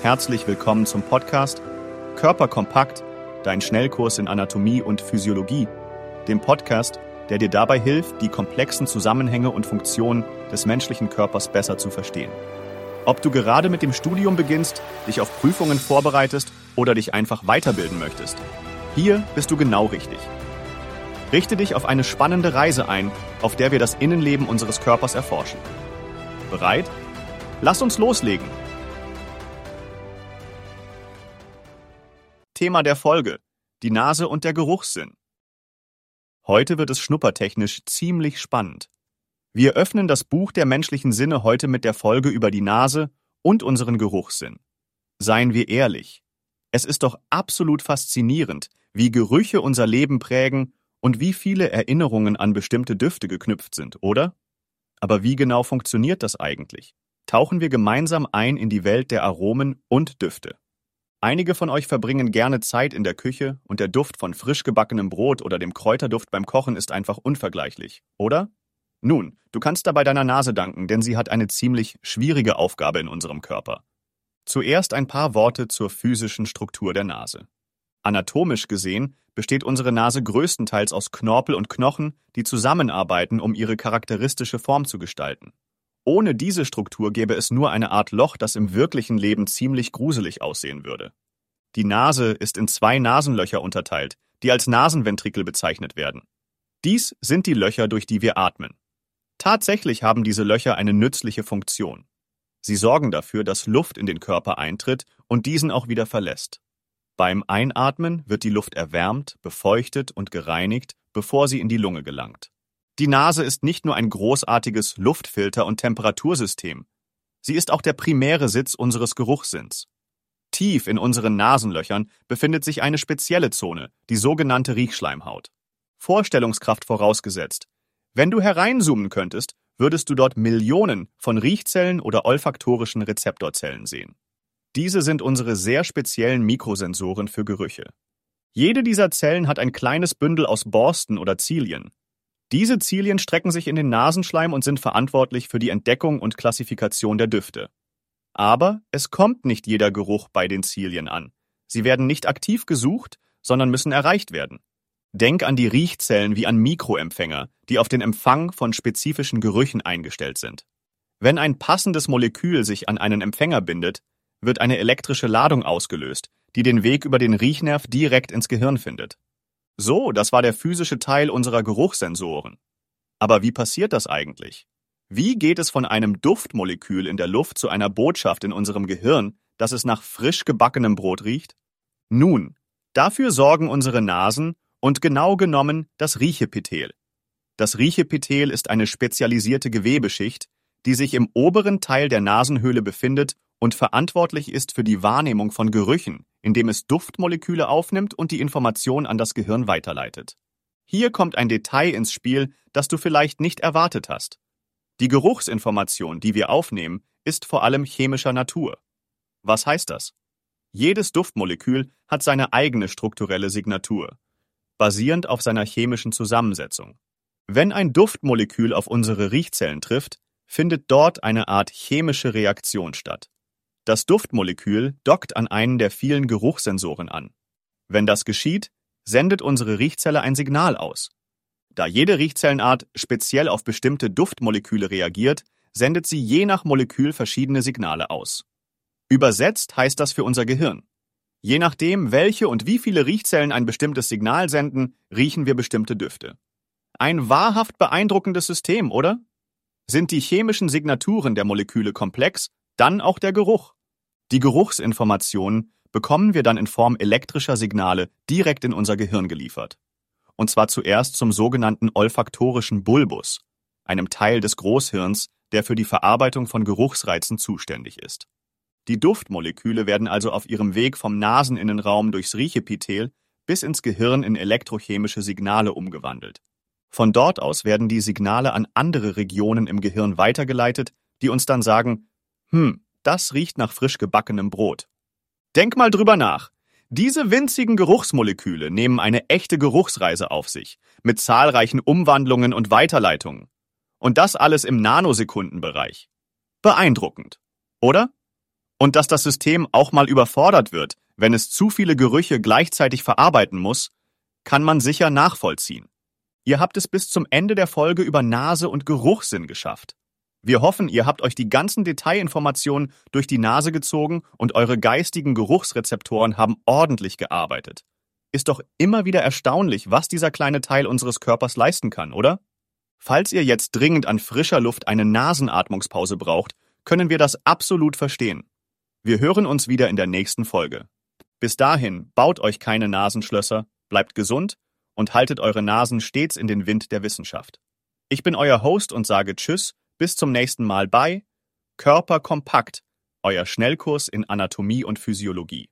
Herzlich willkommen zum Podcast Körper kompakt, dein Schnellkurs in Anatomie und Physiologie, dem Podcast, der dir dabei hilft, die komplexen Zusammenhänge und Funktionen des menschlichen Körpers besser zu verstehen. Ob du gerade mit dem Studium beginnst, dich auf Prüfungen vorbereitest oder dich einfach weiterbilden möchtest, hier bist du genau richtig. Richte dich auf eine spannende Reise ein, auf der wir das Innenleben unseres Körpers erforschen. Bereit? Lass uns loslegen. Thema der Folge: die Nase und der Geruchssinn. Heute wird es schnuppertechnisch ziemlich spannend. Wir öffnen das Buch der menschlichen Sinne heute mit der Folge über die Nase und unseren Geruchssinn. Seien wir ehrlich. Es ist doch absolut faszinierend, wie Gerüche unser Leben prägen und wie viele Erinnerungen an bestimmte Düfte geknüpft sind, oder? Aber wie genau funktioniert das eigentlich? tauchen wir gemeinsam ein in die Welt der Aromen und Düfte. Einige von euch verbringen gerne Zeit in der Küche und der Duft von frisch gebackenem Brot oder dem Kräuterduft beim Kochen ist einfach unvergleichlich, oder? Nun, du kannst dabei deiner Nase danken, denn sie hat eine ziemlich schwierige Aufgabe in unserem Körper. Zuerst ein paar Worte zur physischen Struktur der Nase. Anatomisch gesehen besteht unsere Nase größtenteils aus Knorpel und Knochen, die zusammenarbeiten, um ihre charakteristische Form zu gestalten. Ohne diese Struktur gäbe es nur eine Art Loch, das im wirklichen Leben ziemlich gruselig aussehen würde. Die Nase ist in zwei Nasenlöcher unterteilt, die als Nasenventrikel bezeichnet werden. Dies sind die Löcher, durch die wir atmen. Tatsächlich haben diese Löcher eine nützliche Funktion. Sie sorgen dafür, dass Luft in den Körper eintritt und diesen auch wieder verlässt. Beim Einatmen wird die Luft erwärmt, befeuchtet und gereinigt, bevor sie in die Lunge gelangt. Die Nase ist nicht nur ein großartiges Luftfilter und Temperatursystem. Sie ist auch der primäre Sitz unseres Geruchssinns. Tief in unseren Nasenlöchern befindet sich eine spezielle Zone, die sogenannte Riechschleimhaut. Vorstellungskraft vorausgesetzt. Wenn du hereinzoomen könntest, würdest du dort Millionen von Riechzellen oder olfaktorischen Rezeptorzellen sehen. Diese sind unsere sehr speziellen Mikrosensoren für Gerüche. Jede dieser Zellen hat ein kleines Bündel aus Borsten oder Zilien. Diese Zilien strecken sich in den Nasenschleim und sind verantwortlich für die Entdeckung und Klassifikation der Düfte. Aber es kommt nicht jeder Geruch bei den Zilien an. Sie werden nicht aktiv gesucht, sondern müssen erreicht werden. Denk an die Riechzellen wie an Mikroempfänger, die auf den Empfang von spezifischen Gerüchen eingestellt sind. Wenn ein passendes Molekül sich an einen Empfänger bindet, wird eine elektrische Ladung ausgelöst, die den Weg über den Riechnerv direkt ins Gehirn findet. So, das war der physische Teil unserer Geruchssensoren. Aber wie passiert das eigentlich? Wie geht es von einem Duftmolekül in der Luft zu einer Botschaft in unserem Gehirn, dass es nach frisch gebackenem Brot riecht? Nun, dafür sorgen unsere Nasen und genau genommen das Riechepithel. Das Riechepithel ist eine spezialisierte Gewebeschicht, die sich im oberen Teil der Nasenhöhle befindet und verantwortlich ist für die Wahrnehmung von Gerüchen, indem es Duftmoleküle aufnimmt und die Information an das Gehirn weiterleitet. Hier kommt ein Detail ins Spiel, das du vielleicht nicht erwartet hast. Die Geruchsinformation, die wir aufnehmen, ist vor allem chemischer Natur. Was heißt das? Jedes Duftmolekül hat seine eigene strukturelle Signatur, basierend auf seiner chemischen Zusammensetzung. Wenn ein Duftmolekül auf unsere Riechzellen trifft, findet dort eine Art chemische Reaktion statt. Das Duftmolekül dockt an einen der vielen Geruchssensoren an. Wenn das geschieht, sendet unsere Riechzelle ein Signal aus. Da jede Riechzellenart speziell auf bestimmte Duftmoleküle reagiert, sendet sie je nach Molekül verschiedene Signale aus. Übersetzt heißt das für unser Gehirn. Je nachdem, welche und wie viele Riechzellen ein bestimmtes Signal senden, riechen wir bestimmte Düfte. Ein wahrhaft beeindruckendes System, oder? Sind die chemischen Signaturen der Moleküle komplex, dann auch der Geruch. Die Geruchsinformationen bekommen wir dann in Form elektrischer Signale direkt in unser Gehirn geliefert. Und zwar zuerst zum sogenannten olfaktorischen Bulbus, einem Teil des Großhirns, der für die Verarbeitung von Geruchsreizen zuständig ist. Die Duftmoleküle werden also auf ihrem Weg vom Naseninnenraum durchs Riechepithel bis ins Gehirn in elektrochemische Signale umgewandelt. Von dort aus werden die Signale an andere Regionen im Gehirn weitergeleitet, die uns dann sagen, hm, das riecht nach frisch gebackenem Brot. Denk mal drüber nach. Diese winzigen Geruchsmoleküle nehmen eine echte Geruchsreise auf sich, mit zahlreichen Umwandlungen und Weiterleitungen. Und das alles im Nanosekundenbereich. Beeindruckend, oder? Und dass das System auch mal überfordert wird, wenn es zu viele Gerüche gleichzeitig verarbeiten muss, kann man sicher nachvollziehen. Ihr habt es bis zum Ende der Folge über Nase und Geruchssinn geschafft. Wir hoffen, ihr habt euch die ganzen Detailinformationen durch die Nase gezogen und eure geistigen Geruchsrezeptoren haben ordentlich gearbeitet. Ist doch immer wieder erstaunlich, was dieser kleine Teil unseres Körpers leisten kann, oder? Falls ihr jetzt dringend an frischer Luft eine Nasenatmungspause braucht, können wir das absolut verstehen. Wir hören uns wieder in der nächsten Folge. Bis dahin baut euch keine Nasenschlösser, bleibt gesund und haltet eure Nasen stets in den Wind der Wissenschaft. Ich bin euer Host und sage Tschüss bis zum nächsten Mal bei Körper kompakt, euer Schnellkurs in Anatomie und Physiologie.